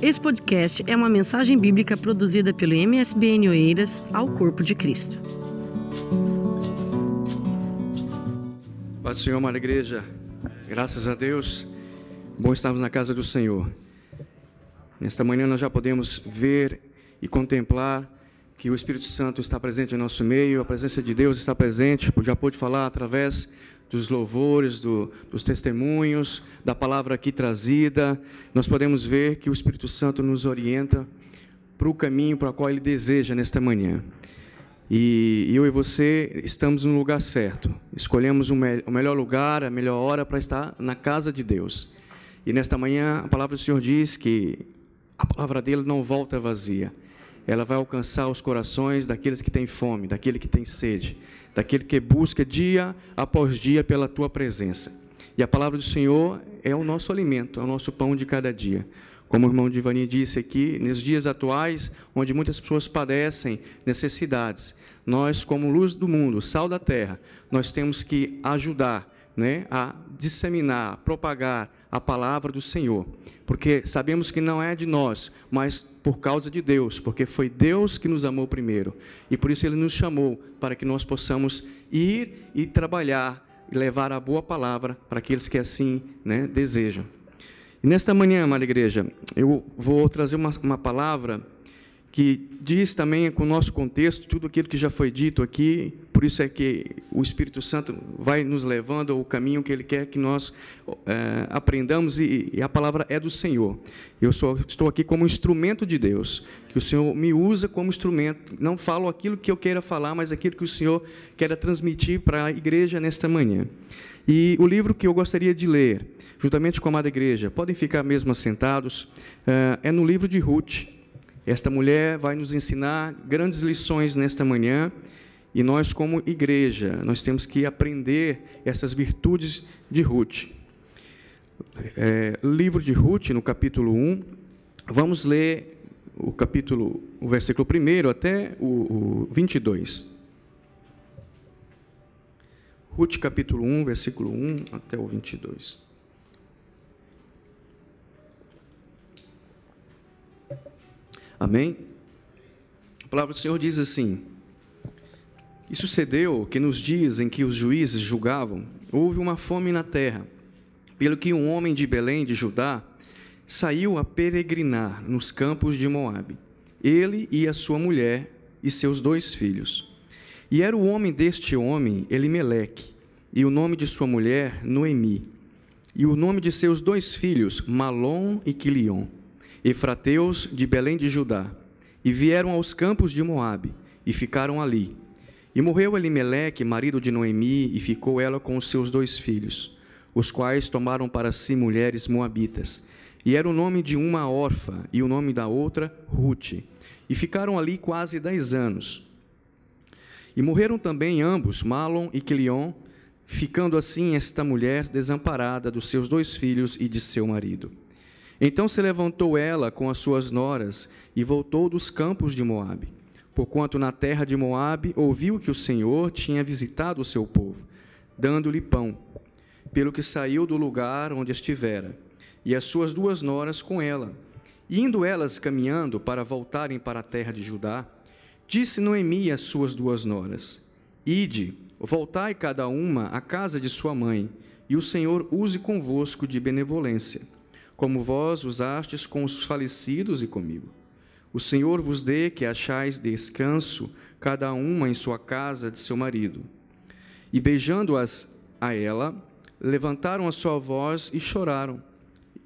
Esse podcast é uma mensagem bíblica produzida pelo MSBN Oeiras ao Corpo de Cristo. Paz do Senhor, amada igreja. Graças a Deus. Bom estarmos na casa do Senhor. Nesta manhã nós já podemos ver e contemplar que o Espírito Santo está presente em nosso meio, a presença de Deus está presente, já pôde falar através dos louvores, do, dos testemunhos, da palavra aqui trazida, nós podemos ver que o Espírito Santo nos orienta para o caminho para o qual Ele deseja nesta manhã. E eu e você estamos no lugar certo. Escolhemos o, o melhor lugar, a melhor hora para estar na casa de Deus. E nesta manhã a palavra do Senhor diz que a palavra dele não volta vazia. Ela vai alcançar os corações daqueles que têm fome, daquele que tem sede, daquele que busca dia após dia pela tua presença. E a palavra do Senhor é o nosso alimento, é o nosso pão de cada dia. Como o irmão Divani disse aqui, nos dias atuais, onde muitas pessoas padecem necessidades, nós, como luz do mundo, sal da terra, nós temos que ajudar né, a disseminar, propagar a palavra do Senhor, porque sabemos que não é de nós, mas por causa de Deus, porque foi Deus que nos amou primeiro e por isso Ele nos chamou para que nós possamos ir e trabalhar e levar a boa palavra para aqueles que assim né, desejam. E nesta manhã, amada igreja, eu vou trazer uma, uma palavra que diz também com o nosso contexto tudo aquilo que já foi dito aqui, por isso é que o Espírito Santo vai nos levando ao caminho que Ele quer que nós é, aprendamos e, e, a palavra é do Senhor. Eu estou aqui como instrumento de Deus, que o Senhor me usa como instrumento. Não falo aquilo que eu queira falar, mas aquilo que o Senhor quer transmitir para a igreja nesta manhã. E o livro que eu gostaria de ler, juntamente com a amada igreja, podem ficar mesmo assentados, é, é no livro de Ruth. Esta mulher vai nos ensinar grandes lições nesta manhã e nós, como igreja, nós temos que aprender essas virtudes de Ruth. É, livro de Ruth, no capítulo 1, vamos ler o capítulo, o versículo 1 até o, o 22. Ruth, capítulo 1, versículo 1 até o 22. Amém? A palavra do Senhor diz assim: E sucedeu que nos dias em que os juízes julgavam, houve uma fome na terra, pelo que um homem de Belém de Judá saiu a peregrinar nos campos de Moabe, ele e a sua mulher e seus dois filhos. E era o homem deste homem Elimeleque, e o nome de sua mulher Noemi, e o nome de seus dois filhos Malom e Quilion efrateus de Belém de Judá, e vieram aos campos de Moabe, e ficaram ali. E morreu Elimeleque, marido de Noemi, e ficou ela com os seus dois filhos, os quais tomaram para si mulheres moabitas. E era o nome de uma órfã, e o nome da outra, Ruth. E ficaram ali quase dez anos. E morreram também ambos, Malom e Quilion, ficando assim esta mulher desamparada dos seus dois filhos e de seu marido. Então se levantou ela com as suas noras e voltou dos campos de Moabe, porquanto na terra de Moabe ouviu que o Senhor tinha visitado o seu povo, dando-lhe pão, pelo que saiu do lugar onde estivera, e as suas duas noras com ela. indo elas caminhando para voltarem para a terra de Judá, disse Noemi às suas duas noras: Ide, voltai cada uma à casa de sua mãe, e o Senhor use convosco de benevolência como vós usastes com os falecidos e comigo. O Senhor vos dê que achais descanso, cada uma em sua casa de seu marido. E beijando-as a ela, levantaram a sua voz e choraram.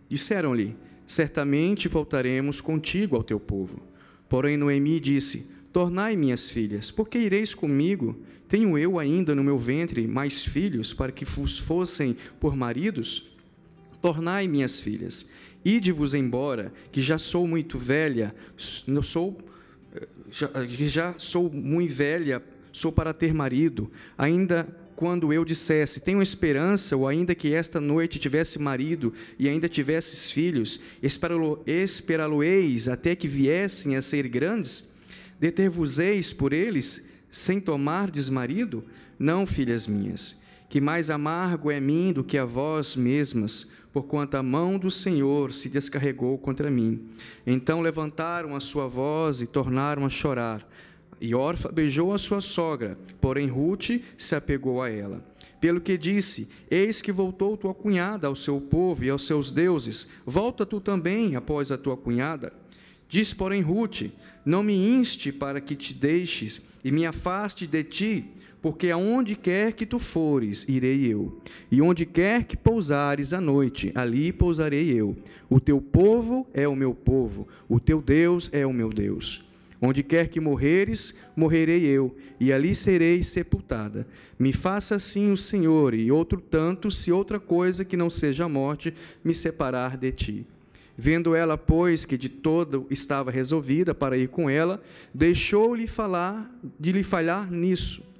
Disseram-lhe: Certamente voltaremos contigo ao teu povo. Porém, Noemi disse: Tornai minhas filhas, porque ireis comigo? Tenho eu ainda no meu ventre mais filhos para que vos fossem por maridos? Tornai minhas filhas, ide-vos embora, que já sou muito velha, não sou já, já sou muito velha, sou para ter marido, ainda quando eu dissesse, tenho esperança, ou ainda que esta noite tivesse marido e ainda tivesses filhos, esperá-lo-eis até que viessem a ser grandes? Deter-vos-eis por eles, sem tomar desmarido? Não, filhas minhas, que mais amargo é mim do que a vós mesmas, porquanto a mão do Senhor se descarregou contra mim. Então levantaram a sua voz e tornaram a chorar. E Orfa beijou a sua sogra, porém Ruth se apegou a ela. Pelo que disse: Eis que voltou tua cunhada ao seu povo e aos seus deuses, volta tu também após a tua cunhada. Diz, porém, Ruth: Não me inste para que te deixes e me afaste de ti, porque aonde quer que tu fores, irei eu, e onde quer que pousares à noite, ali pousarei eu. O teu povo é o meu povo, o teu Deus é o meu Deus. Onde quer que morreres, morrerei eu, e ali serei sepultada. Me faça assim o Senhor, e outro tanto, se outra coisa que não seja a morte me separar de ti. Vendo ela, pois, que de todo estava resolvida para ir com ela, deixou-lhe falar, de lhe falhar nisso.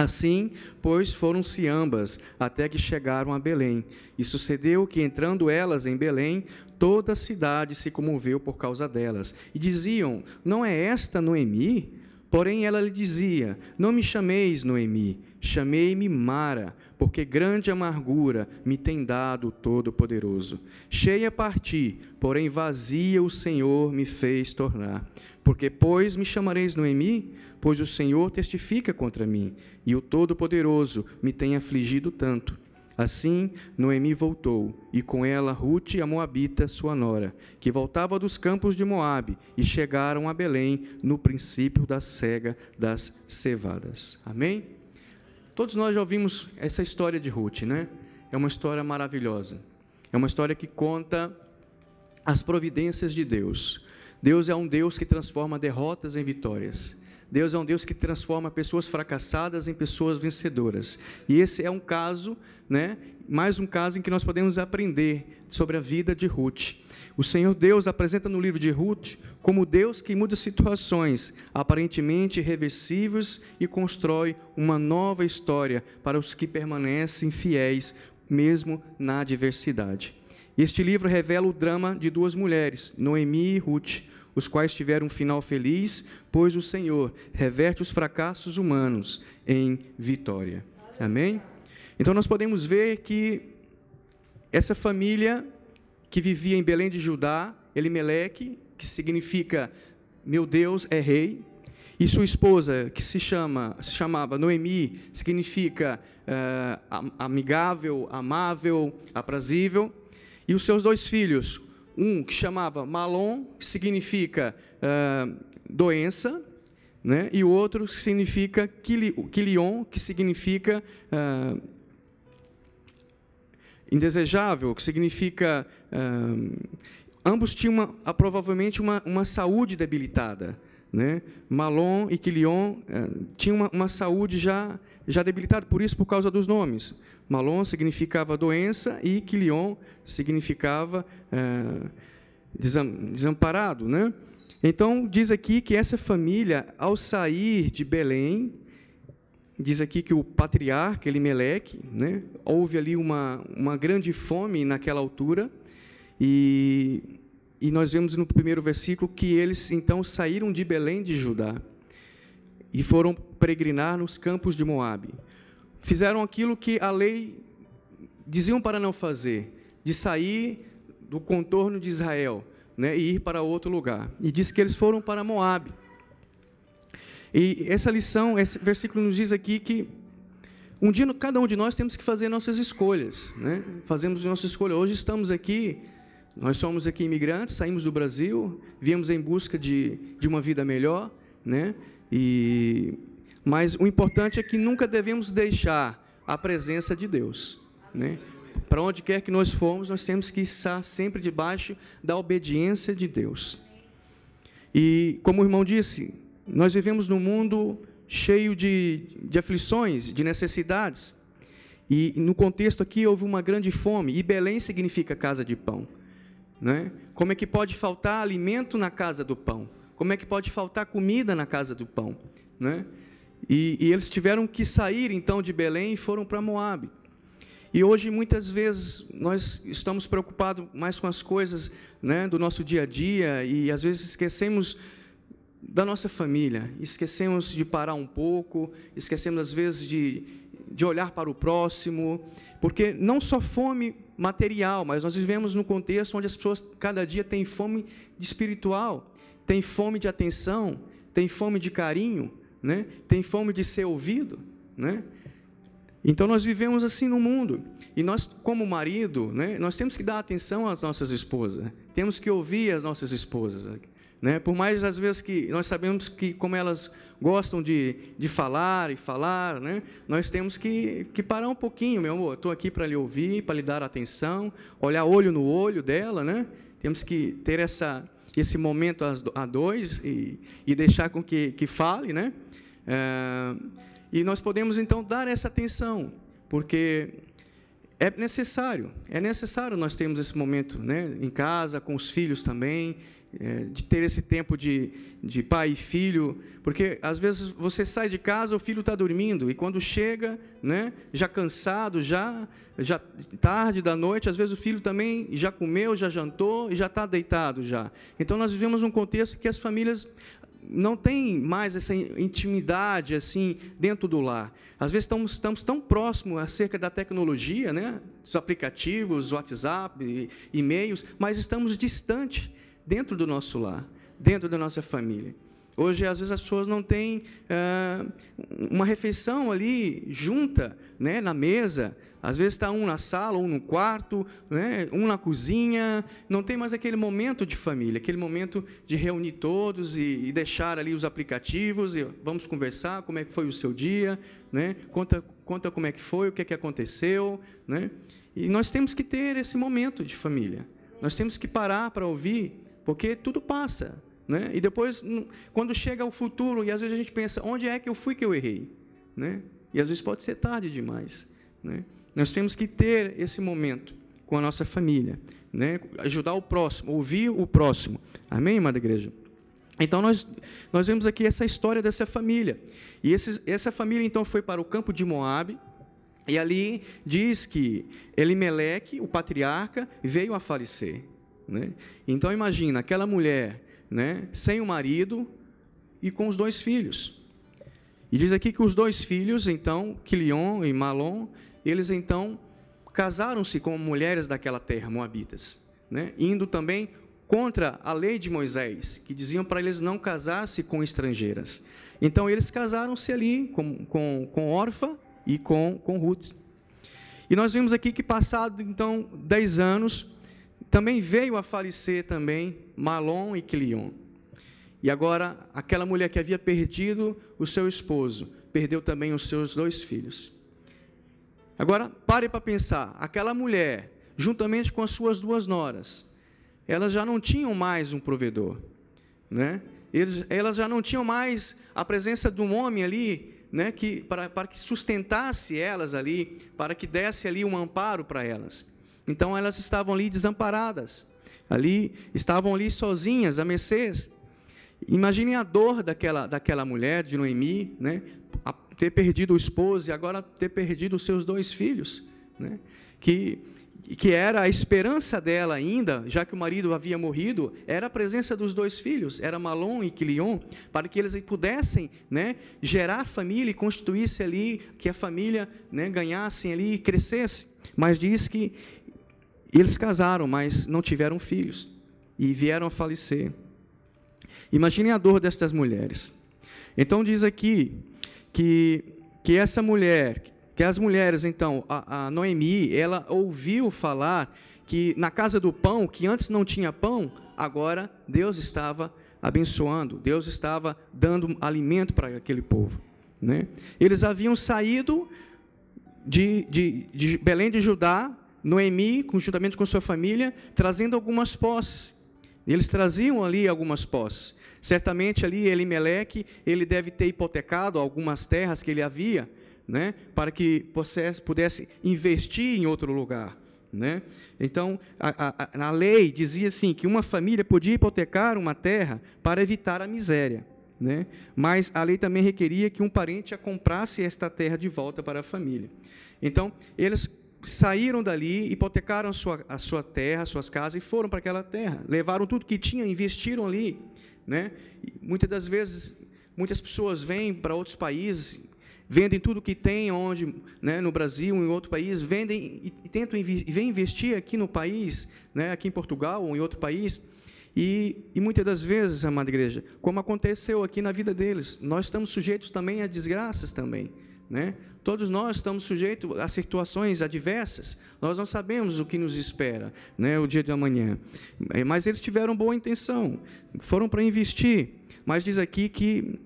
Assim, pois, foram-se ambas, até que chegaram a Belém. E sucedeu que, entrando elas em Belém, toda a cidade se comoveu por causa delas. E diziam: Não é esta Noemi? Porém, ela lhe dizia: Não me chameis Noemi, chamei-me Mara, porque grande amargura me tem dado o Todo-Poderoso. Cheia parti, porém vazia o Senhor me fez tornar. Porque, pois, me chamareis Noemi? Pois o Senhor testifica contra mim, e o Todo-Poderoso me tem afligido tanto. Assim, Noemi voltou, e com ela Ruth, a Moabita, sua nora, que voltava dos campos de Moabe, e chegaram a Belém no princípio da cega das cevadas. Amém? Todos nós já ouvimos essa história de Ruth, né? É uma história maravilhosa. É uma história que conta as providências de Deus. Deus é um Deus que transforma derrotas em vitórias. Deus é um Deus que transforma pessoas fracassadas em pessoas vencedoras. E esse é um caso, né? Mais um caso em que nós podemos aprender sobre a vida de Ruth. O Senhor Deus apresenta no livro de Ruth como Deus que muda situações aparentemente irreversíveis e constrói uma nova história para os que permanecem fiéis mesmo na adversidade. Este livro revela o drama de duas mulheres, Noemi e Ruth, os quais tiveram um final feliz, pois o Senhor reverte os fracassos humanos em vitória. Amém? Então nós podemos ver que essa família que vivia em Belém de Judá, Elimeleque, que significa meu Deus é rei, e sua esposa, que se chama, se chamava Noemi, significa uh, amigável, amável, aprazível, e os seus dois filhos, um que chamava Malon, que significa uh, doença, né? e o outro que significa Quilion, que significa uh, indesejável, que significa. Uh, ambos tinham uma, provavelmente uma, uma saúde debilitada. Né? Malon e Quilion tinham uma, uma saúde já, já debilitada, por isso, por causa dos nomes. Malon significava doença e Quilion significava é, desamparado, né? Então diz aqui que essa família, ao sair de Belém, diz aqui que o patriarca Elimeleque, né, houve ali uma, uma grande fome naquela altura e, e nós vemos no primeiro versículo que eles então saíram de Belém de Judá e foram peregrinar nos campos de Moabe fizeram aquilo que a lei diziam para não fazer, de sair do contorno de Israel né, e ir para outro lugar. E diz que eles foram para Moabe. E essa lição, esse versículo nos diz aqui que um dia cada um de nós temos que fazer nossas escolhas, né? Fazemos nossa escolha. Hoje estamos aqui, nós somos aqui imigrantes, saímos do Brasil, viemos em busca de, de uma vida melhor, né? E mas o importante é que nunca devemos deixar a presença de Deus. Né? Para onde quer que nós formos, nós temos que estar sempre debaixo da obediência de Deus. E, como o irmão disse, nós vivemos num mundo cheio de, de aflições, de necessidades. E no contexto aqui houve uma grande fome, e Belém significa casa de pão. Né? Como é que pode faltar alimento na casa do pão? Como é que pode faltar comida na casa do pão? Né? E, e eles tiveram que sair então de Belém e foram para Moabe. E hoje, muitas vezes, nós estamos preocupados mais com as coisas né, do nosso dia a dia e, às vezes, esquecemos da nossa família, esquecemos de parar um pouco, esquecemos, às vezes, de, de olhar para o próximo, porque não só fome material, mas nós vivemos num contexto onde as pessoas cada dia têm fome de espiritual, têm fome de atenção, têm fome de carinho, né? têm fome de ser ouvido. Né? Então nós vivemos assim no mundo. E nós, como marido, né, nós temos que dar atenção às nossas esposas. Temos que ouvir as nossas esposas. Né? Por mais às vezes que nós sabemos que como elas gostam de, de falar e falar, né? nós temos que, que parar um pouquinho, meu amor. Estou aqui para lhe ouvir, para lhe dar atenção, olhar olho no olho dela. Né? Temos que ter essa, esse momento a dois e, e deixar com que, que fale. Né? É, e nós podemos então dar essa atenção, porque é necessário, é necessário nós termos esse momento né, em casa, com os filhos também, é, de ter esse tempo de, de pai e filho, porque às vezes você sai de casa, o filho está dormindo, e quando chega, né, já cansado, já, já tarde da noite, às vezes o filho também já comeu, já jantou e já está deitado já. Então nós vivemos um contexto que as famílias não têm mais essa intimidade assim dentro do lar. Às vezes estamos, estamos tão próximos acerca da tecnologia, né? Os aplicativos, WhatsApp, e-mails, mas estamos distantes dentro do nosso lar, dentro da nossa família. Hoje, às vezes, as pessoas não têm ah, uma refeição ali junta, né, na mesa. Às vezes está um na sala, um no quarto, né, um na cozinha. Não tem mais aquele momento de família, aquele momento de reunir todos e, e deixar ali os aplicativos e vamos conversar. Como é que foi o seu dia? Né? Conta, conta como é que foi, o que é que aconteceu, né? E nós temos que ter esse momento de família. Nós temos que parar para ouvir porque tudo passa. Né? E depois, quando chega o futuro, e às vezes a gente pensa, onde é que eu fui que eu errei? Né? E às vezes pode ser tarde demais. Né? Nós temos que ter esse momento com a nossa família, né? ajudar o próximo, ouvir o próximo. Amém, amada igreja? Então, nós, nós vemos aqui essa história dessa família. E esses, essa família, então, foi para o campo de Moabe, e ali diz que Elimeleque, o patriarca, veio a falecer. Né? Então imagina aquela mulher né, sem o marido e com os dois filhos. E diz aqui que os dois filhos, então, Quilion e Malon, eles então casaram-se com mulheres daquela terra, moabitas, né? indo também contra a lei de Moisés, que diziam para eles não casar-se com estrangeiras. Então eles casaram-se ali com, com, com Orfa e com, com Ruth. E nós vimos aqui que passado então dez anos, também veio a falecer também Malom e Quilion. E agora, aquela mulher que havia perdido o seu esposo, perdeu também os seus dois filhos. Agora, pare para pensar: aquela mulher, juntamente com as suas duas noras, elas já não tinham mais um provedor. Né? Eles, elas já não tinham mais a presença de um homem ali, né, que, para, para que sustentasse elas ali, para que desse ali um amparo para elas. Então elas estavam ali desamparadas, ali estavam ali sozinhas, a mercês. Imaginem a dor daquela, daquela mulher, de Noemi, né? ter perdido o esposo e agora ter perdido os seus dois filhos, né? que, que era a esperança dela ainda, já que o marido havia morrido, era a presença dos dois filhos, era Malom e Quilion, para que eles pudessem né, gerar família e constituísse ali, que a família né, ganhasse ali e crescesse. Mas diz que eles casaram, mas não tiveram filhos e vieram a falecer. Imaginem a dor destas mulheres. Então diz aqui que, que essa mulher, que as mulheres, então, a, a Noemi, ela ouviu falar que na casa do pão, que antes não tinha pão, agora Deus estava abençoando, Deus estava dando alimento para aquele povo. Né? Eles haviam saído de, de, de Belém de Judá Noemi, conjuntamente com sua família, trazendo algumas posses. Eles traziam ali algumas posses. Certamente ali Elimeleque, ele deve ter hipotecado algumas terras que ele havia, né, para que pudesse investir em outro lugar. Né? Então, a, a, a lei dizia assim que uma família podia hipotecar uma terra para evitar a miséria. Né? Mas a lei também requeria que um parente a comprasse esta terra de volta para a família. Então, eles saíram dali, hipotecaram a sua, a sua terra, suas casas e foram para aquela terra. Levaram tudo que tinham, investiram ali. Né? Muitas das vezes, muitas pessoas vêm para outros países vendem tudo que tem onde, né, no Brasil, em outro país, vendem e, e tentam e vêm investir aqui no país, né, aqui em Portugal ou em outro país. E, e, muitas das vezes, amada igreja, como aconteceu aqui na vida deles, nós estamos sujeitos também a desgraças também, né? Todos nós estamos sujeitos a situações adversas. Nós não sabemos o que nos espera, né, o dia de amanhã. É, mas eles tiveram boa intenção, foram para investir. Mas diz aqui que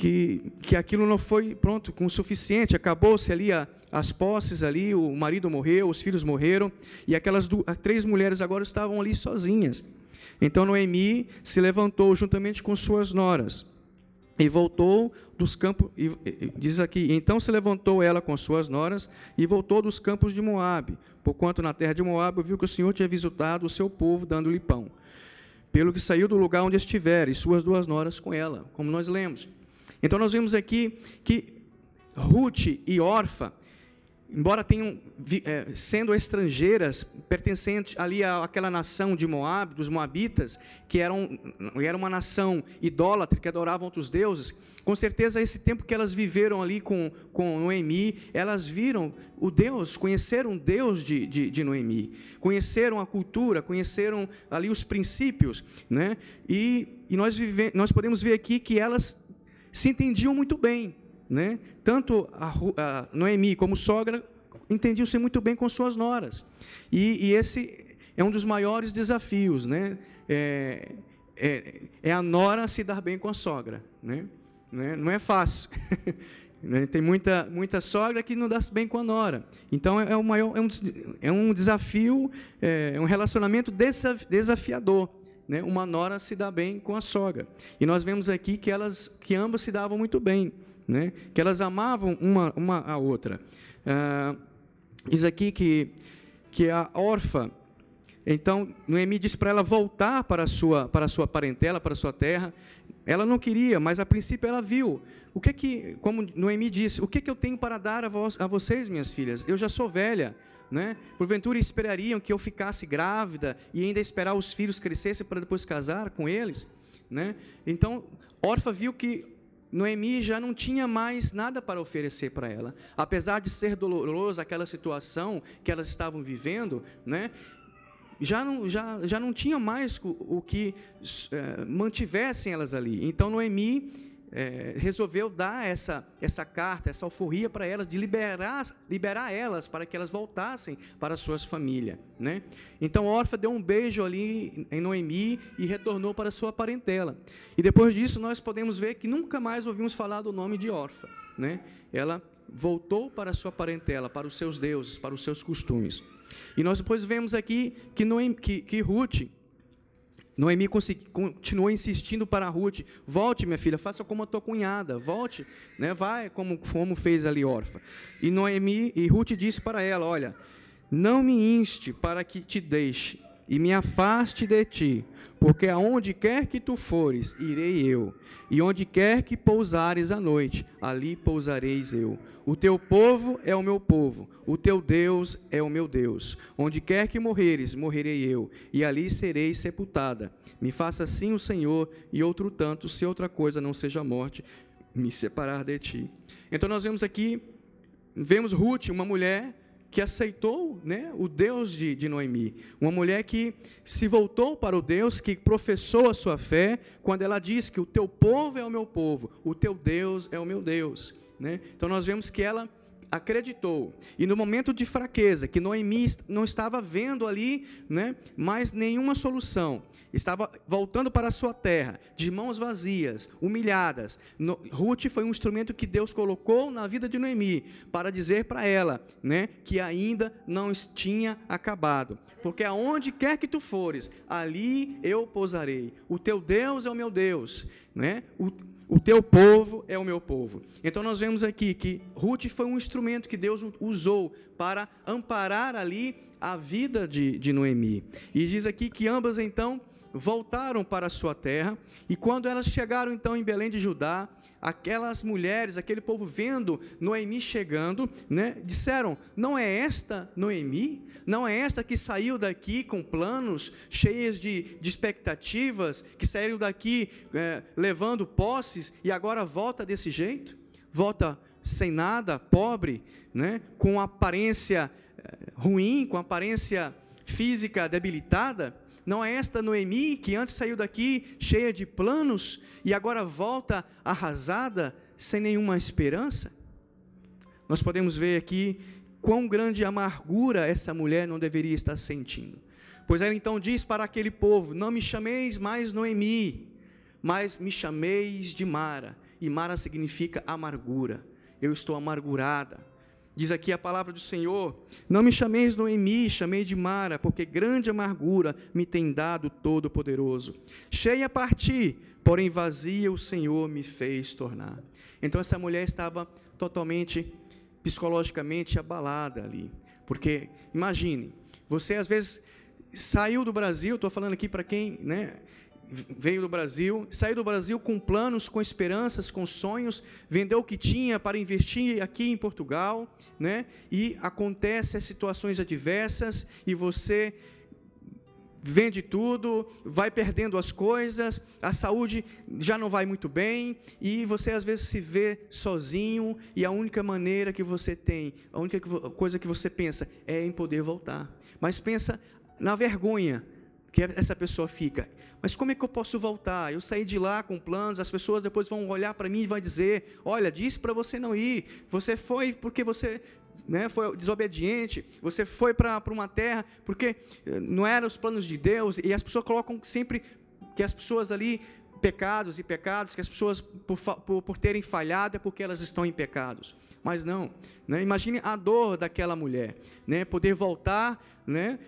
que, que aquilo não foi pronto com o suficiente. Acabou-se ali a, as posses ali, o marido morreu, os filhos morreram e aquelas duas, três mulheres agora estavam ali sozinhas. Então Noemi se levantou juntamente com suas noras e voltou dos campos, e, diz aqui, então se levantou ela com suas noras e voltou dos campos de Moabe, porquanto na terra de Moabe viu que o Senhor tinha visitado o seu povo dando-lhe pão. Pelo que saiu do lugar onde estiver, e suas duas noras com ela, como nós lemos. Então nós vemos aqui que Ruth e Orfa embora tenham é, sendo estrangeiras, pertencentes ali àquela nação de Moab, dos moabitas, que eram era uma nação idólatra que adoravam outros deuses, com certeza esse tempo que elas viveram ali com, com Noemi, elas viram o Deus, conheceram o Deus de, de, de Noemi, conheceram a cultura, conheceram ali os princípios, né? E, e nós, vive, nós podemos ver aqui que elas se entendiam muito bem, né? Tanto a, a Noemi como sogra entendiam-se muito bem com suas noras. E, e, esse é um dos maiores desafios, né? É, é, é, a nora se dar bem com a sogra, né? né? Não é fácil. Né? Tem muita, muita sogra que não dá bem com a nora. Então é, um, maior, é um, é um desafio, é, é um relacionamento desafiador. Né? Uma nora se dá bem com a sogra. E nós vemos aqui que elas, que ambas se davam muito bem né? que elas amavam uma, uma a outra. Ah, diz aqui que, que a órfã, então Noemi disse para ela voltar para a, sua, para a sua parentela, para a sua terra. Ela não queria, mas a princípio ela viu. O que que, como Noemi disse, o que que eu tenho para dar a, vos, a vocês, minhas filhas? Eu já sou velha, né? Porventura esperariam que eu ficasse grávida e ainda esperar os filhos crescessem para depois casar com eles, né? Então, Orfa viu que Noemi já não tinha mais nada para oferecer para ela. Apesar de ser dolorosa aquela situação que elas estavam vivendo, né? já não, já, já não tinha mais o, que é, mantivessem elas ali. Então Noemi é, resolveu dar essa, essa carta, essa alforria para elas, de liberar, liberar elas para que elas voltassem para suas famílias. Né? Então Orfa deu um beijo ali em Noemi e retornou para sua parentela. E depois disso nós podemos ver que nunca mais ouvimos falar do nome de Orfa. Né? Ela voltou para sua parentela, para os seus deuses, para os seus costumes. E nós depois vemos aqui que, Noemi, que, que Ruth Noemi continuou insistindo para Ruth: volte, minha filha, faça como a tua cunhada, volte, né, vai como, como fez ali órfã. E Noemi e Ruth disse para ela: Olha, não me inste para que te deixe e me afaste de ti, porque aonde quer que tu fores, irei eu, e onde quer que pousares à noite, ali pousareis eu. O teu povo é o meu povo, o teu Deus é o meu Deus. Onde quer que morreres, morrerei eu, e ali serei sepultada. Me faça assim o Senhor, e outro tanto, se outra coisa não seja morte, me separar de ti. Então nós vemos aqui, vemos Ruth, uma mulher que aceitou né, o Deus de, de Noemi. Uma mulher que se voltou para o Deus, que professou a sua fé, quando ela diz que o teu povo é o meu povo, o teu Deus é o meu Deus. Né? Então nós vemos que ela acreditou. E no momento de fraqueza, que Noemi não estava vendo ali né, mais nenhuma solução, estava voltando para a sua terra, de mãos vazias, humilhadas. No, Ruth foi um instrumento que Deus colocou na vida de Noemi para dizer para ela né, que ainda não tinha acabado. Porque aonde quer que tu fores, ali eu pousarei. O teu Deus é o meu Deus. Né? O, o teu povo é o meu povo. Então nós vemos aqui que Ruth foi um instrumento que Deus usou para amparar ali a vida de, de Noemi. E diz aqui que ambas então voltaram para a sua terra, e quando elas chegaram então em Belém de Judá, aquelas mulheres, aquele povo vendo Noemi chegando, né, disseram: Não é esta Noemi? Não é esta que saiu daqui com planos, cheias de, de expectativas, que saiu daqui é, levando posses e agora volta desse jeito? Volta sem nada, pobre, né? com aparência eh, ruim, com aparência física debilitada? Não é esta Noemi que antes saiu daqui cheia de planos e agora volta arrasada, sem nenhuma esperança? Nós podemos ver aqui quão grande amargura essa mulher não deveria estar sentindo. Pois ela então diz para aquele povo: Não me chameis mais Noemi, mas me chameis de Mara. E Mara significa amargura. Eu estou amargurada. Diz aqui a palavra do Senhor: Não me chameis Noemi, chamei de Mara, porque grande amargura me tem dado Todo-Poderoso. Cheia a partir, porém vazia o Senhor me fez tornar. Então essa mulher estava totalmente psicologicamente abalada ali. Porque, imagine, você às vezes saiu do Brasil, estou falando aqui para quem né, veio do Brasil, saiu do Brasil com planos, com esperanças, com sonhos, vendeu o que tinha para investir aqui em Portugal, né, e acontece as situações adversas e você vende tudo, vai perdendo as coisas, a saúde já não vai muito bem e você às vezes se vê sozinho e a única maneira que você tem, a única coisa que você pensa é em poder voltar. Mas pensa na vergonha que essa pessoa fica. Mas como é que eu posso voltar? Eu saí de lá com planos, as pessoas depois vão olhar para mim e vão dizer: Olha, disse para você não ir, você foi porque você né, foi desobediente, você foi para uma terra porque eh, não eram os planos de Deus, e as pessoas colocam sempre que as pessoas ali, pecados e pecados, que as pessoas, por, por, por terem falhado, é porque elas estão em pecados. Mas não, né, imagine a dor daquela mulher, né, poder voltar, né,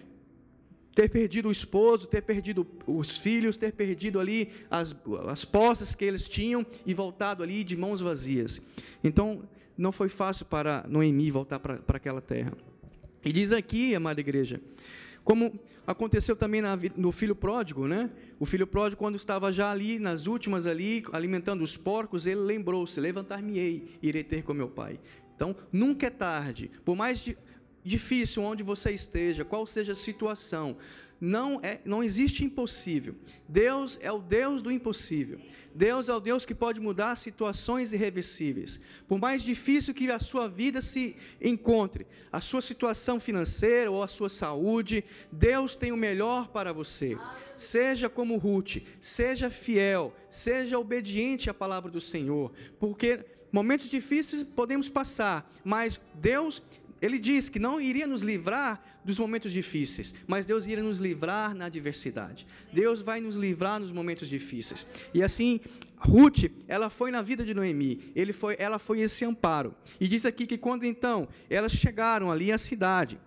ter perdido o esposo, ter perdido os filhos, ter perdido ali as, as posses que eles tinham e voltado ali de mãos vazias. Então, não foi fácil para Noemi voltar para, aquela terra. E diz aqui, amada igreja, como aconteceu também na, no filho pródigo, né? O filho pródigo, quando estava já ali, nas últimas ali, alimentando os porcos, ele lembrou-se: levantar-me-ei, irei ter com meu pai. Então, nunca é tarde, por mais difícil onde você esteja, qual seja a situação, não, é, não existe impossível. Deus é o Deus do impossível. Deus é o Deus que pode mudar situações irreversíveis. Por mais difícil que a sua vida se encontre, a sua situação financeira ou a sua saúde, Deus tem o melhor para você. Seja como Ruth, seja fiel, seja obediente à palavra do Senhor, porque momentos difíceis podemos passar, mas Deus ele diz que não iria nos livrar dos momentos difíceis, mas Deus iria nos livrar na adversidade. Deus vai nos livrar nos momentos difíceis. E assim, Ruth, ela foi na vida de Noemi, ele foi, ela foi esse amparo. E diz aqui que quando então elas chegaram ali à cidade,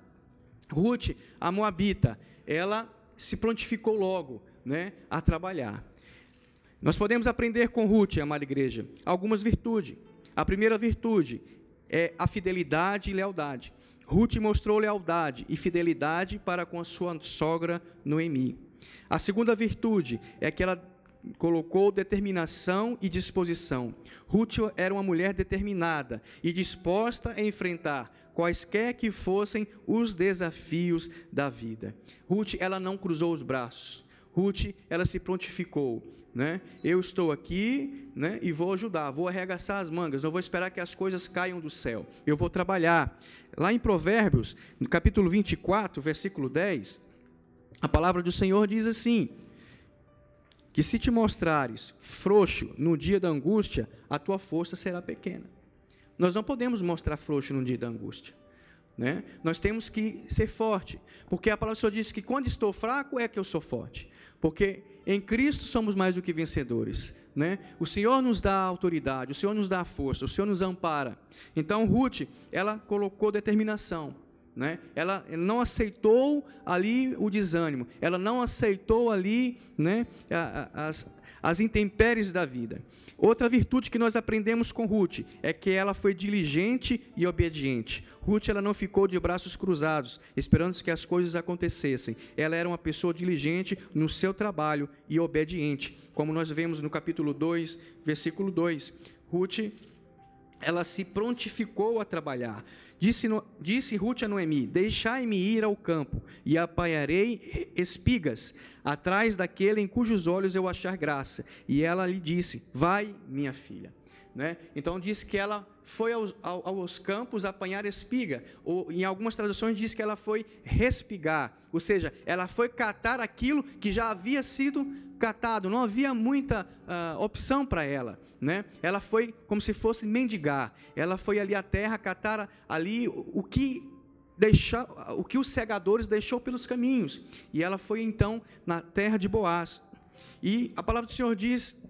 Ruth, a moabita, ela se prontificou logo, né, a trabalhar. Nós podemos aprender com Ruth, amada igreja, algumas virtudes. A primeira virtude é a fidelidade e lealdade. Ruth mostrou lealdade e fidelidade para com a sua sogra Noemi. A segunda virtude é que ela colocou determinação e disposição. Ruth era uma mulher determinada e disposta a enfrentar quaisquer que fossem os desafios da vida. Ruth, ela não cruzou os braços. Ruth, ela se prontificou, né? Eu estou aqui, né? E vou ajudar, vou arregaçar as mangas, não vou esperar que as coisas caiam do céu. Eu vou trabalhar. Lá em Provérbios, no capítulo 24, versículo 10, a palavra do Senhor diz assim: que se te mostrares frouxo no dia da angústia, a tua força será pequena. Nós não podemos mostrar frouxo no dia da angústia. Né? Nós temos que ser forte, porque a palavra do Senhor diz que quando estou fraco é que eu sou forte. Porque em Cristo somos mais do que vencedores. Né? O Senhor nos dá autoridade, o Senhor nos dá força, o Senhor nos ampara. Então Ruth, ela colocou determinação. Né? Ela não aceitou ali o desânimo, ela não aceitou ali né, as, as intempéries da vida. Outra virtude que nós aprendemos com Ruth é que ela foi diligente e obediente. Ruth ela não ficou de braços cruzados, esperando que as coisas acontecessem. Ela era uma pessoa diligente no seu trabalho e obediente, como nós vemos no capítulo 2, versículo 2. Ruth ela se prontificou a trabalhar. Disse, disse Ruth a Noemi: Deixai-me ir ao campo, e apanharei espigas, atrás daquele em cujos olhos eu achar graça. E ela lhe disse: Vai, minha filha. Né? Então diz que ela foi aos, aos, campos apanhar espiga, ou em algumas traduções diz que ela foi respigar, ou seja, ela foi catar aquilo que já havia sido catado, não havia muita uh, opção para ela, né? Ela foi como se fosse mendigar, ela foi ali à terra catar ali o, o que deixar, o que os segadores deixou pelos caminhos, e ela foi então na terra de Boaz. E a palavra do Senhor diz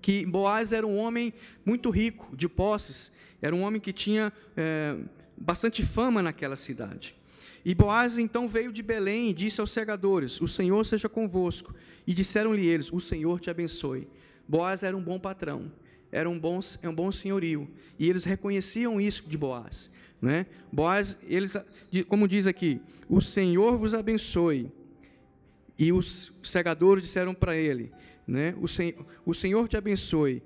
que Boaz era um homem muito rico, de posses, era um homem que tinha é, bastante fama naquela cidade. E Boaz então veio de Belém e disse aos segadores: O Senhor seja convosco. E disseram-lhe eles: O Senhor te abençoe. Boaz era um bom patrão, era um bom, um bom senhorio, e eles reconheciam isso de Boaz. Né? Boaz, eles, como diz aqui, o Senhor vos abençoe. E os segadores disseram para ele: né? O, sen o Senhor te abençoe.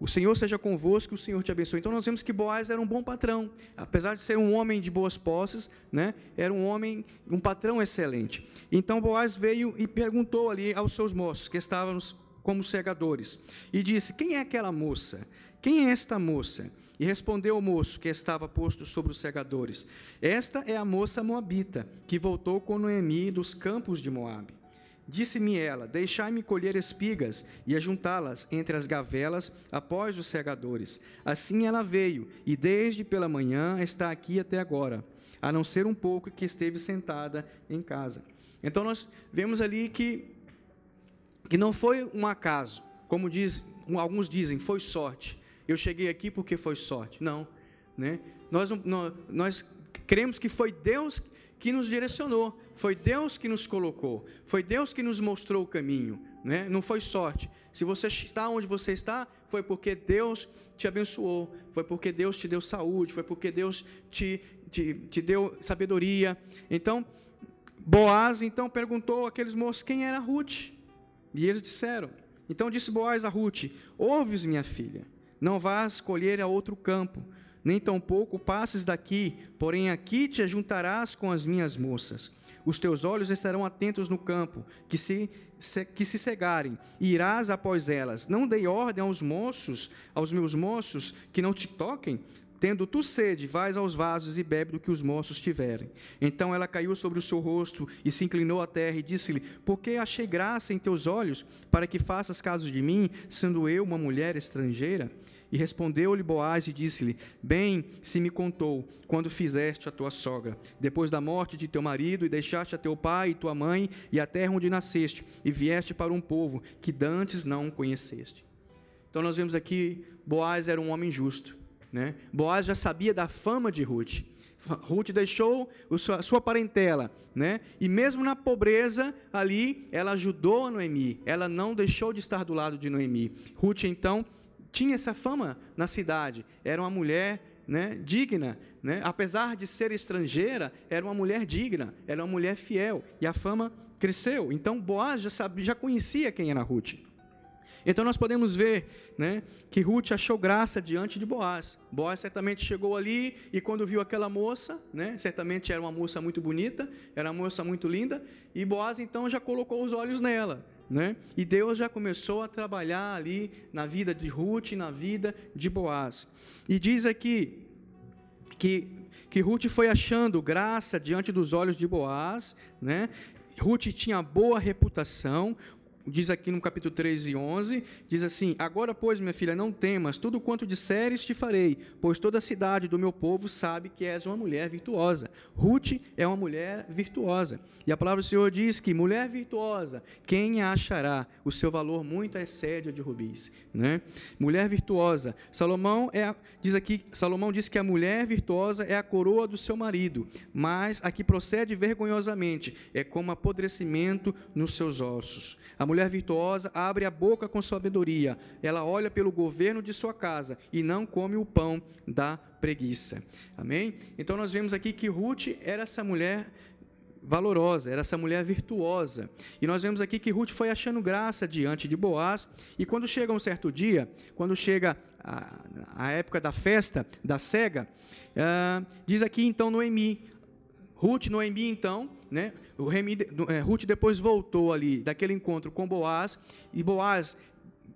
O Senhor seja convosco, o Senhor te abençoe. Então nós vemos que Boaz era um bom patrão, apesar de ser um homem de boas posses, né? Era um homem, um patrão excelente. Então Boaz veio e perguntou ali aos seus moços que estavam como segadores e disse: Quem é aquela moça? Quem é esta moça? E respondeu o moço que estava posto sobre os segadores: Esta é a moça moabita que voltou com Noemi dos campos de Moabe. Disse-me ela: Deixai-me colher espigas e ajuntá-las entre as gavelas após os segadores. Assim ela veio, e desde pela manhã está aqui até agora, a não ser um pouco que esteve sentada em casa. Então nós vemos ali que, que não foi um acaso, como diz, alguns dizem, foi sorte. Eu cheguei aqui porque foi sorte. Não. Né? Nós, nós, cremos que foi Deus que nos direcionou, foi Deus que nos colocou, foi Deus que nos mostrou o caminho, né? não foi sorte. Se você está onde você está, foi porque Deus te abençoou, foi porque Deus te deu saúde, foi porque Deus te, te, te deu sabedoria. Então, Boaz então perguntou àqueles moços quem era Ruth, e eles disseram. Então disse Boaz a Ruth: Ouves, minha filha, não vás colher a outro campo nem tampouco passes daqui, porém aqui te ajuntarás com as minhas moças. Os teus olhos estarão atentos no campo, que se, se, que se cegarem, e irás após elas. Não dei ordem aos moços, aos meus moços, que não te toquem, Tendo tu sede, vais aos vasos e bebe do que os moços tiverem. Então ela caiu sobre o seu rosto e se inclinou à terra e disse-lhe: Por que achei graça em teus olhos, para que faças caso de mim, sendo eu uma mulher estrangeira? E respondeu-lhe Boaz e disse-lhe: Bem se me contou, quando fizeste a tua sogra, depois da morte de teu marido, e deixaste a teu pai e tua mãe e a terra onde nasceste, e vieste para um povo que dantes não conheceste. Então nós vemos aqui, Boaz era um homem justo. Né? Boaz já sabia da fama de Ruth. Ruth deixou a sua parentela, né? E mesmo na pobreza ali, ela ajudou a Noemi. Ela não deixou de estar do lado de Noemi. Ruth então tinha essa fama na cidade. Era uma mulher né, digna, né? apesar de ser estrangeira, era uma mulher digna, era uma mulher fiel, e a fama cresceu. Então Boaz já, sabia, já conhecia quem era Ruth. Então nós podemos ver né, que Ruth achou graça diante de Boaz. Boaz certamente chegou ali e quando viu aquela moça, né, certamente era uma moça muito bonita, era uma moça muito linda, e Boaz então já colocou os olhos nela. Né? E Deus já começou a trabalhar ali na vida de Ruth, na vida de Boaz. E diz aqui que, que Ruth foi achando graça diante dos olhos de Boaz, né? Ruth tinha boa reputação, diz aqui no capítulo 3 e 11, diz assim: Agora, pois, minha filha, não temas, tudo quanto disseres te farei, pois toda a cidade do meu povo sabe que és uma mulher virtuosa. Ruth é uma mulher virtuosa. E a palavra do Senhor diz que mulher virtuosa, quem a achará? O seu valor muito excede a de rubis. Né? Mulher virtuosa. Salomão é, diz aqui, Salomão diz que a mulher virtuosa é a coroa do seu marido, mas a que procede vergonhosamente é como apodrecimento nos seus ossos. A mulher mulher virtuosa abre a boca com sabedoria, ela olha pelo governo de sua casa e não come o pão da preguiça. Amém? Então nós vemos aqui que Ruth era essa mulher valorosa, era essa mulher virtuosa. E nós vemos aqui que Ruth foi achando graça diante de Boaz, e quando chega um certo dia, quando chega a, a época da festa, da cega, uh, diz aqui então Noemi, Ruth, Noemi então, né? O é, Ruth depois voltou ali daquele encontro com Boaz, e Boaz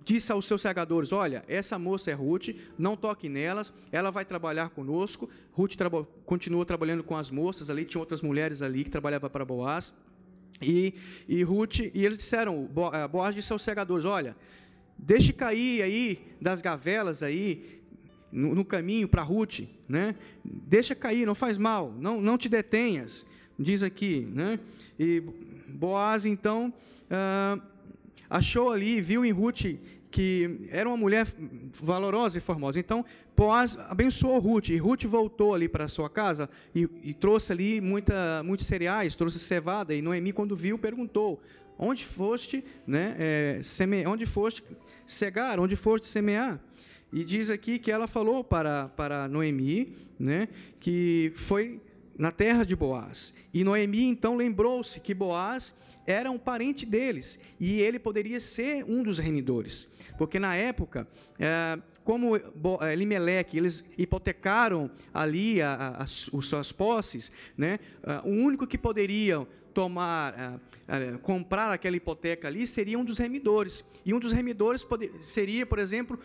disse aos seus segadores: Olha, essa moça é Ruth, não toque nelas, ela vai trabalhar conosco. Ruth traba continuou trabalhando com as moças ali, tinha outras mulheres ali que trabalhavam para Boaz. E, e Ruth, e eles disseram: eh, Boaz disse aos segadores: Olha, deixe cair aí das gavelas aí, no, no caminho para Ruth, né? Deixa cair, não faz mal, não, não te detenhas, diz aqui, né? E Boaz então. Uh, achou ali, viu em Ruth que era uma mulher valorosa e formosa. Então, Boaz abençoou Ruth, e Ruth voltou ali para sua casa e, e, trouxe ali muita, muitos cereais, trouxe cevada, e Noemi, quando viu, perguntou, onde foste, né, é, seme, onde foste cegar, onde foste semear? E diz aqui que ela falou para, para Noemi, né, que foi na terra de Boaz. E Noemi então lembrou-se que Boaz era um parente deles e ele poderia ser um dos remidores, porque na época, é, como é, Elimelec, eles hipotecaram ali a, a, as, as suas posses, né? É, o único que poderia tomar, comprar aquela hipoteca ali seria um dos remidores. E um dos remidores poder, seria, por exemplo,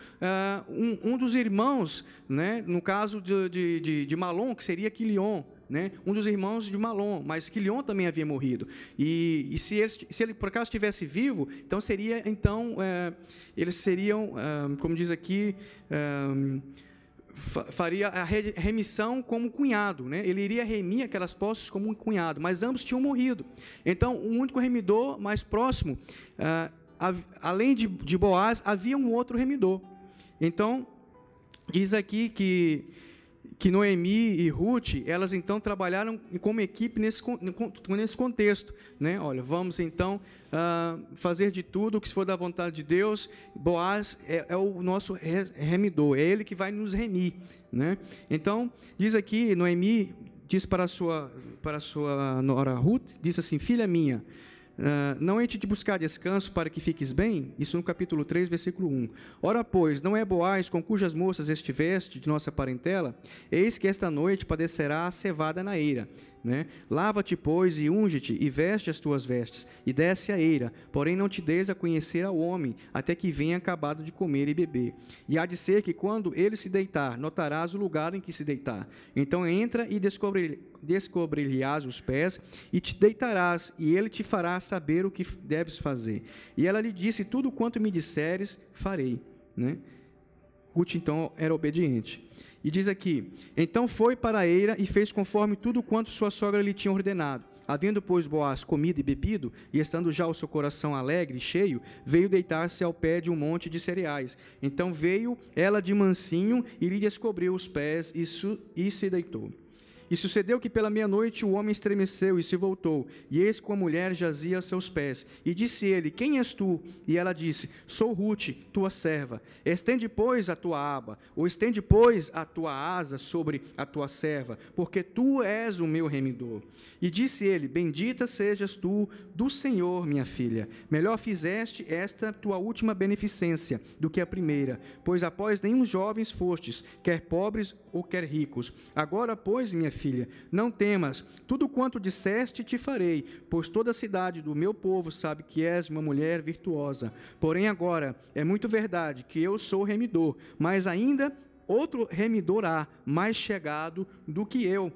um, um, dos irmãos, né? no caso de, de, de, Malom, que seria Quilion né? um dos irmãos de Malom, mas Quilion também havia morrido. E, e se, ele, se, ele, por acaso estivesse vivo, então seria, então é, eles seriam, é, como diz aqui, é, faria a remissão como cunhado, né? Ele iria remir aquelas posses como um cunhado, mas ambos tinham morrido. Então, o único remidor mais próximo, além de, de Boaz, havia um outro remidor. Então, diz aqui que que Noemi e Ruth, elas então trabalharam como equipe nesse, nesse contexto. Né? Olha, vamos então uh, fazer de tudo o que for da vontade de Deus. Boaz é, é, o nosso remidor, é ele que vai nos remir. Né? Então, diz aqui, Noemi diz para sua, para sua nora Ruth, diz assim, filha minha, Uh, não hei de buscar descanso para que fiques bem? Isso no capítulo 3, versículo 1. Ora, pois, não é Boaz com cujas moças estiveste de nossa parentela? Eis que esta noite padecerá a cevada na eira. Né? Lava-te, pois, e unge-te, e veste as tuas vestes, e desce a eira, porém não te des a conhecer ao homem, até que venha acabado de comer e beber. E há de ser que, quando ele se deitar, notarás o lugar em que se deitar. Então entra e descobrir-lhe-ás os pés, e te deitarás, e ele te fará saber o que deves fazer. E ela lhe disse: Tudo quanto me disseres, farei. Né? Ruth, então, era obediente. E diz aqui: Então foi para a eira e fez conforme tudo quanto sua sogra lhe tinha ordenado. Havendo, pois, Boaz comido e bebido, e estando já o seu coração alegre e cheio, veio deitar-se ao pé de um monte de cereais. Então veio ela de mansinho e lhe descobriu os pés e, e se deitou. E sucedeu que pela meia-noite o homem estremeceu e se voltou, e eis que a mulher jazia a seus pés. E disse ele: Quem és tu? E ela disse: Sou Ruth, tua serva. Estende, pois, a tua aba, ou estende, pois, a tua asa sobre a tua serva, porque tu és o meu remidor. E disse ele: Bendita sejas tu do Senhor, minha filha. Melhor fizeste esta tua última beneficência do que a primeira, pois após nenhum jovens fostes, quer pobres ou quer ricos. Agora, pois, minha filha, não temas, tudo quanto disseste te farei, pois toda a cidade do meu povo sabe que és uma mulher virtuosa. Porém, agora é muito verdade que eu sou remidor, mas ainda outro remidor há, mais chegado do que eu.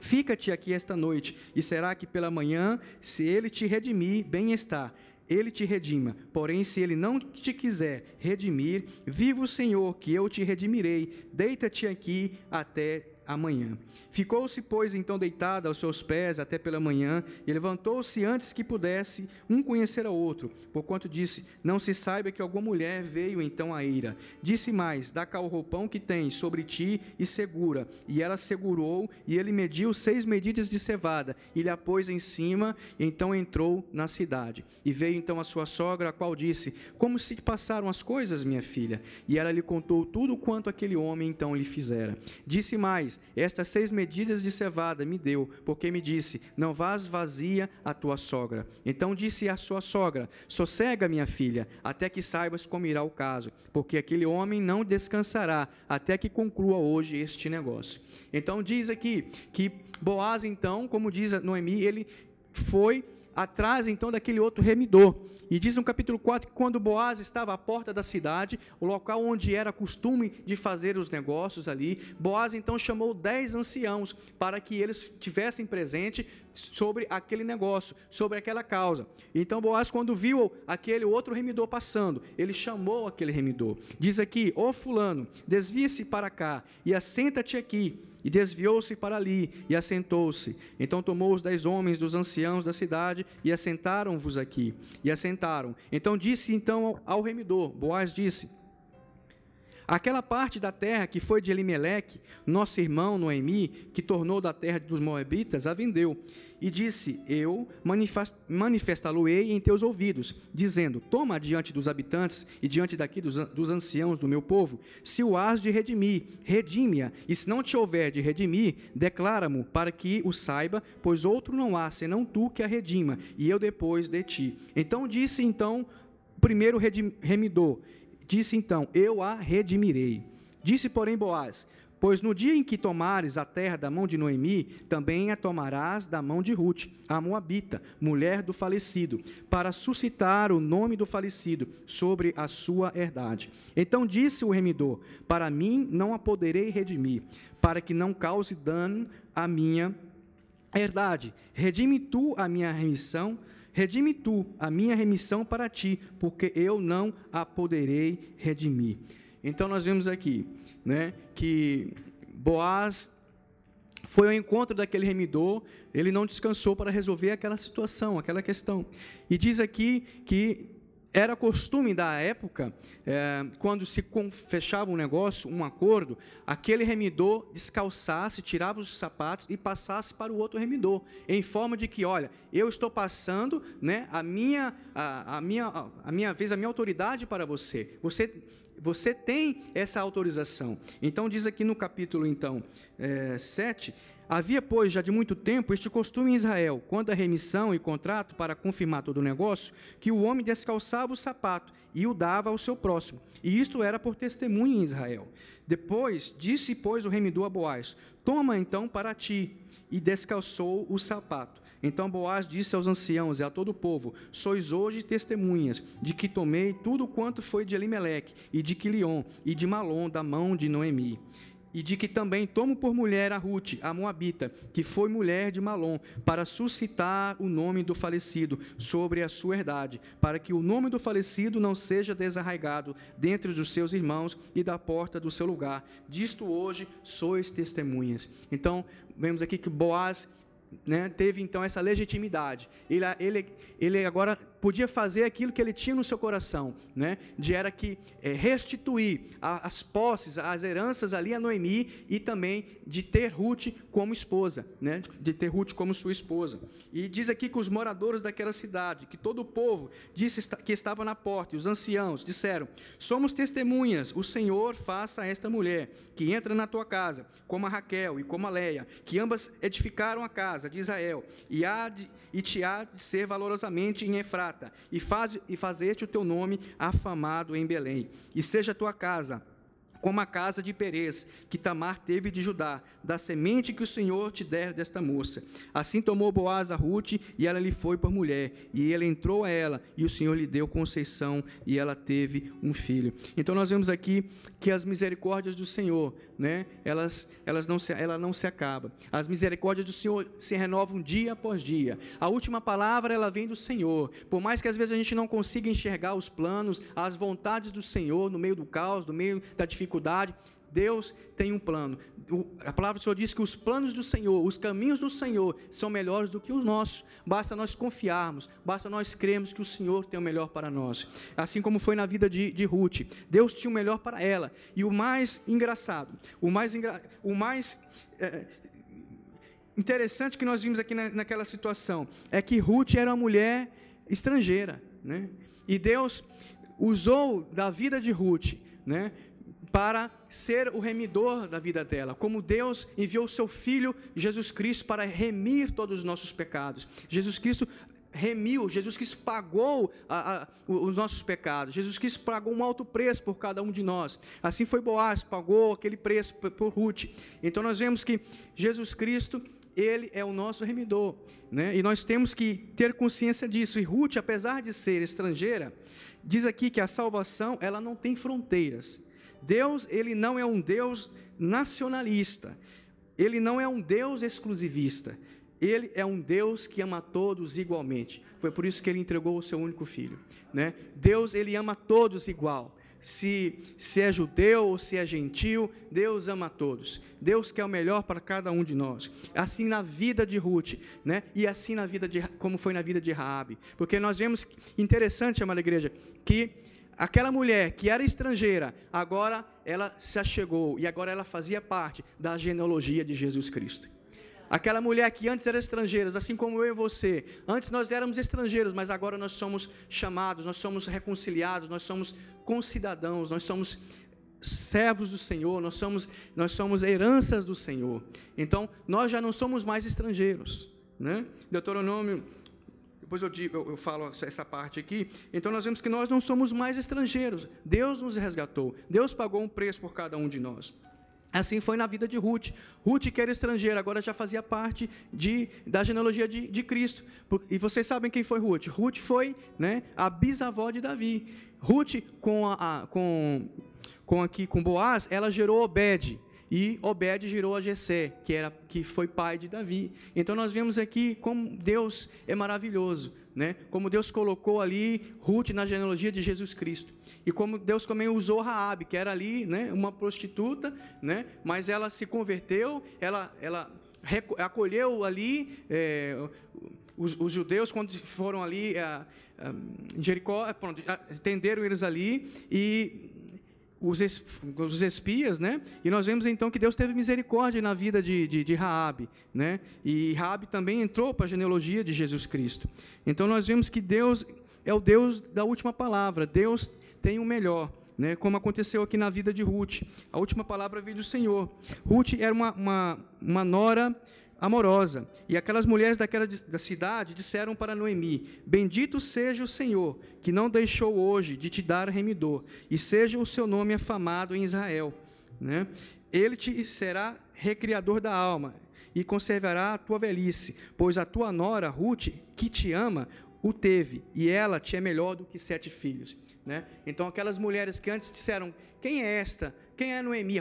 Fica-te aqui esta noite, e será que pela manhã, se ele te redimir, bem está ele te redima. Porém, se ele não te quiser redimir, viva o Senhor, que eu te redimirei. Deita-te aqui até amanhã. Ficou-se, pois, então deitada aos seus pés até pela manhã, e levantou-se antes que pudesse um conhecer a outro, porquanto disse: Não se saiba que alguma mulher veio então a ira. Disse mais: Dá cá o roupão que tens sobre ti e segura. E ela segurou, e ele mediu seis medidas de cevada, e lhe a pôs em cima, e então entrou na cidade. E veio então a sua sogra, a qual disse: Como se passaram as coisas, minha filha? E ela lhe contou tudo quanto aquele homem então lhe fizera. Disse mais: estas seis medidas de cevada me deu, porque me disse: Não vás vazia a tua sogra. Então disse a sua sogra: Sossega, minha filha, até que saibas como irá o caso, porque aquele homem não descansará até que conclua hoje este negócio. Então diz aqui que Boaz, então, como diz Noemi, ele foi atrás então daquele outro remidor. E diz no capítulo 4 que quando Boaz estava à porta da cidade, o local onde era costume de fazer os negócios ali, Boaz então chamou dez anciãos para que eles tivessem presente sobre aquele negócio, sobre aquela causa. Então Boaz, quando viu aquele outro remidor passando, ele chamou aquele remidor. Diz aqui: Ô fulano, desvia-se para cá e assenta-te aqui e desviou-se para ali e assentou-se. Então tomou os dez homens dos anciãos da cidade e assentaram-vos aqui. E assentaram. Então disse então ao remidor: Boaz disse: Aquela parte da terra que foi de Elimeleque, nosso irmão Noemi, que tornou da terra dos Moabitas, a vendeu. E disse: Eu manifestá-lo-ei em teus ouvidos, dizendo: Toma diante dos habitantes e diante daqui dos, dos anciãos do meu povo, se o has de redimir, redime-a, e se não te houver de redimir, declara-mo, para que o saiba, pois outro não há, senão tu que a redima, e eu depois de ti. Então disse então o primeiro remidor: Disse então: Eu a redimirei. Disse, porém, Boaz: Pois no dia em que tomares a terra da mão de Noemi, também a tomarás da mão de Ruth, a Moabita, mulher do falecido, para suscitar o nome do falecido sobre a sua herdade. Então disse o remidor: Para mim não a poderei redimir, para que não cause dano à minha herdade. Redime tu a minha remissão Redime tu a minha remissão para ti, porque eu não a poderei redimir. Então nós vemos aqui, né, que Boaz foi ao encontro daquele remidor, ele não descansou para resolver aquela situação, aquela questão. E diz aqui que era costume da época, é, quando se fechava um negócio, um acordo, aquele remidor descalçasse, tirava os sapatos e passasse para o outro remidor, em forma de que, olha, eu estou passando né, a, minha, a, a, minha, a minha vez, a minha autoridade para você. Você você tem essa autorização. Então diz aqui no capítulo então é, 7, Havia, pois, já de muito tempo este costume em Israel, quando a remissão e contrato para confirmar todo o negócio, que o homem descalçava o sapato e o dava ao seu próximo. E isto era por testemunho em Israel. Depois disse, pois, o remidor a Boaz: Toma então para ti. E descalçou o sapato. Então Boaz disse aos anciãos e a todo o povo: Sois hoje testemunhas de que tomei tudo quanto foi de Elimeleque e de Quilion e de Malom da mão de Noemi e de que também tomo por mulher a Ruth, a Moabita, que foi mulher de Malom, para suscitar o nome do falecido sobre a sua herdade, para que o nome do falecido não seja desarraigado dentre os seus irmãos e da porta do seu lugar. Disto hoje sois testemunhas. Então, vemos aqui que Boaz né, teve então essa legitimidade. Ele, ele, ele agora podia fazer aquilo que ele tinha no seu coração, né, de era que é, restituir a, as posses, as heranças ali a Noemi e também de ter Ruth como esposa, né, de ter Ruth como sua esposa. E diz aqui que os moradores daquela cidade, que todo o povo disse que estava na porta, e os anciãos disseram: Somos testemunhas, o Senhor faça a esta mulher que entra na tua casa, como a Raquel e como a Leia, que ambas edificaram a casa de Israel, e, há de, e te há de ser valorosamente em E, faz, e fazer-te o teu nome afamado em Belém. E seja a tua casa como a casa de Perez, que Tamar teve de Judá, da semente que o Senhor te der desta moça. Assim tomou Boaz a Ruth, e ela lhe foi por mulher, e ele entrou a ela, e o Senhor lhe deu conceição, e ela teve um filho. Então nós vemos aqui que as misericórdias do Senhor, né, elas, elas não se, ela não se acaba. As misericórdias do Senhor se renovam dia após dia. A última palavra, ela vem do Senhor. Por mais que às vezes a gente não consiga enxergar os planos, as vontades do Senhor no meio do caos, no meio da dificuldade, dificuldade, Deus tem um plano. A palavra do Senhor diz que os planos do Senhor, os caminhos do Senhor são melhores do que os nossos. Basta nós confiarmos, basta nós crermos que o Senhor tem o melhor para nós. Assim como foi na vida de, de Ruth. Deus tinha o melhor para ela. E o mais engraçado, o mais, engra, o mais é, interessante que nós vimos aqui na, naquela situação é que Ruth era uma mulher estrangeira. Né? E Deus usou da vida de Ruth né, para ser o remidor da vida dela, como Deus enviou seu Filho Jesus Cristo para remir todos os nossos pecados. Jesus Cristo remiu, Jesus Cristo pagou a, a, os nossos pecados, Jesus Cristo pagou um alto preço por cada um de nós. Assim foi Boaz, pagou aquele preço por, por Ruth. Então nós vemos que Jesus Cristo ele é o nosso remidor, né? E nós temos que ter consciência disso. E Ruth, apesar de ser estrangeira, diz aqui que a salvação, ela não tem fronteiras. Deus, ele não é um Deus nacionalista. Ele não é um Deus exclusivista. Ele é um Deus que ama todos igualmente. Foi por isso que ele entregou o seu único filho, né? Deus, ele ama todos igual. Se, se é judeu ou se é gentil, Deus ama todos. Deus quer o melhor para cada um de nós. Assim na vida de Ruth, né? E assim na vida de como foi na vida de Raabe. Porque nós vemos interessante, amada igreja, que aquela mulher que era estrangeira, agora ela se achegou e agora ela fazia parte da genealogia de Jesus Cristo. Aquela mulher que antes era estrangeira, assim como eu e você. Antes nós éramos estrangeiros, mas agora nós somos chamados, nós somos reconciliados, nós somos concidadãos, nós somos servos do Senhor, nós somos, nós somos heranças do Senhor. Então, nós já não somos mais estrangeiros. Né? Deuteronômio, depois eu, digo, eu, falo essa parte aqui. Então, nós vemos que nós não somos mais estrangeiros. Deus nos resgatou. Deus pagou um preço por cada um de nós. Assim foi na vida de Ruth. Ruth, que era estrangeira, agora já fazia parte de, da genealogia de, de Cristo. E vocês sabem quem foi Ruth? Ruth foi né, a bisavó de Davi. Ruth, com, a, com, com, aqui, com Boaz, ela gerou Obed. E Obed gerou a Jessé, que, era, que foi pai de Davi. Então nós vemos aqui como Deus é maravilhoso né? Como Deus colocou ali Ruth na genealogia de Jesus Cristo. E como Deus também usou Raabe, que era ali, né, uma prostituta, né? Mas ela se converteu, ela ela acolheu ali é, os, os, judeus quando foram ali a, a, em Jericó, pronto, atenderam eles ali e os espias, né? E nós vemos então que Deus teve misericórdia na vida de, de, de Raabe, né? E Raabe também entrou para a genealogia de Jesus Cristo. Então nós vemos que Deus é o Deus da última palavra. Deus tem o melhor. Né, como aconteceu aqui na vida de Ruth. A última palavra veio do Senhor. Ruth era uma, uma, uma nora amorosa. E aquelas mulheres daquela da cidade disseram para Noemi: Bendito seja o Senhor, que não deixou hoje de te dar remidor, e seja o seu nome afamado em Israel. Né? Ele te será recriador da alma e conservará a tua velhice, pois a tua nora Ruth, que te ama, o teve, e ela te é melhor do que sete filhos. Né? Então, aquelas mulheres que antes disseram: Quem é esta? Quem é Noemi,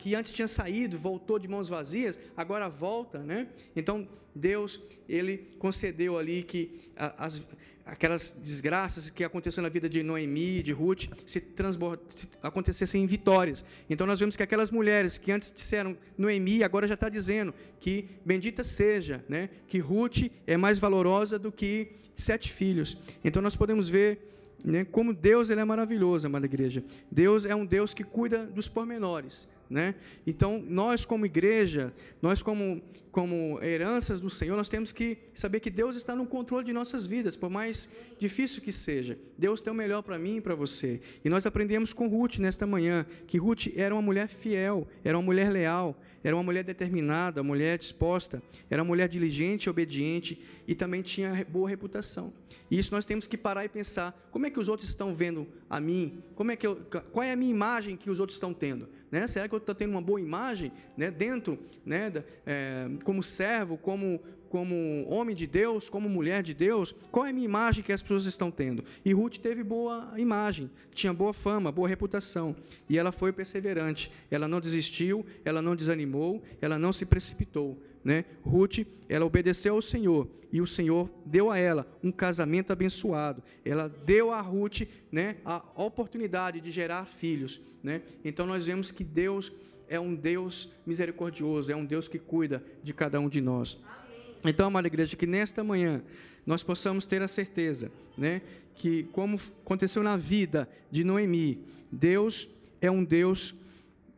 que antes tinha saído, voltou de mãos vazias, agora volta, né? Então, Deus, ele concedeu ali que as, aquelas desgraças que aconteceram na vida de Noemi, de Ruth, se, se acontecessem em vitórias. Então, nós vemos que aquelas mulheres que antes disseram Noemi, agora já está dizendo que bendita seja, né? Que Ruth é mais valorosa do que sete filhos. Então, nós podemos ver né? Como Deus ele é maravilhoso, amada igreja. Deus é um Deus que cuida dos pormenores. Né? Então, nós como igreja, nós como, como heranças do Senhor, nós temos que saber que Deus está no controle de nossas vidas, por mais difícil que seja. Deus tem o melhor para mim e para você. E nós aprendemos com Ruth nesta manhã, que Ruth era uma mulher fiel, era uma mulher leal, era uma mulher determinada, uma mulher disposta, era uma mulher diligente, obediente e também tinha boa reputação. E isso nós temos que parar e pensar: como é que os outros estão vendo a mim? Como é que eu, qual é a minha imagem que os outros estão tendo? Né? Será que eu estou tendo uma boa imagem né? dentro, né? É, como servo, como, como homem de Deus, como mulher de Deus? Qual é a minha imagem que as pessoas estão tendo? E Ruth teve boa imagem, tinha boa fama, boa reputação. E ela foi perseverante. Ela não desistiu, ela não desanimou, ela não se precipitou. Né? Ruth, ela obedeceu ao Senhor e o Senhor deu a ela um casamento abençoado. Ela deu a Ruth né, a oportunidade de gerar filhos. Né? Então nós vemos que Deus é um Deus misericordioso, é um Deus que cuida de cada um de nós. Então, amada igreja, que nesta manhã nós possamos ter a certeza, né, que como aconteceu na vida de Noemi, Deus é um Deus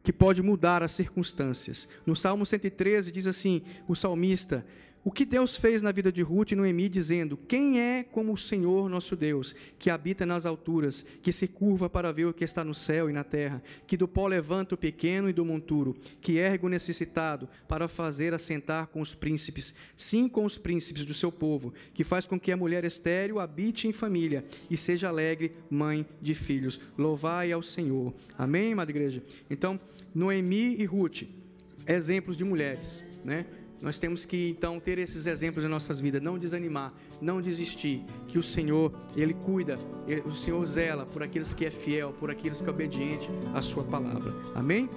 que pode mudar as circunstâncias. No Salmo 113 diz assim: o salmista, o que Deus fez na vida de Ruth e Noemi, dizendo: Quem é como o Senhor nosso Deus, que habita nas alturas, que se curva para ver o que está no céu e na terra, que do pó levanta o pequeno e do monturo, que ergue o necessitado para fazer assentar com os príncipes, sim com os príncipes do seu povo, que faz com que a mulher estéril habite em família e seja alegre mãe de filhos. Louvai ao Senhor. Amém, amada igreja? Então, Noemi e Ruth, exemplos de mulheres, né? Nós temos que então ter esses exemplos em nossas vidas, não desanimar, não desistir, que o Senhor, ele cuida, o Senhor zela por aqueles que é fiel, por aqueles que é obediente à sua palavra. Amém?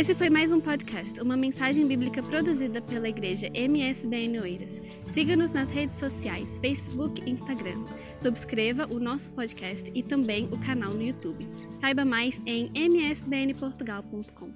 Esse foi mais um podcast, uma mensagem bíblica produzida pela igreja MSBN Oeiras. Siga-nos nas redes sociais, Facebook e Instagram. Subscreva o nosso podcast e também o canal no YouTube. Saiba mais em msbnportugal.com.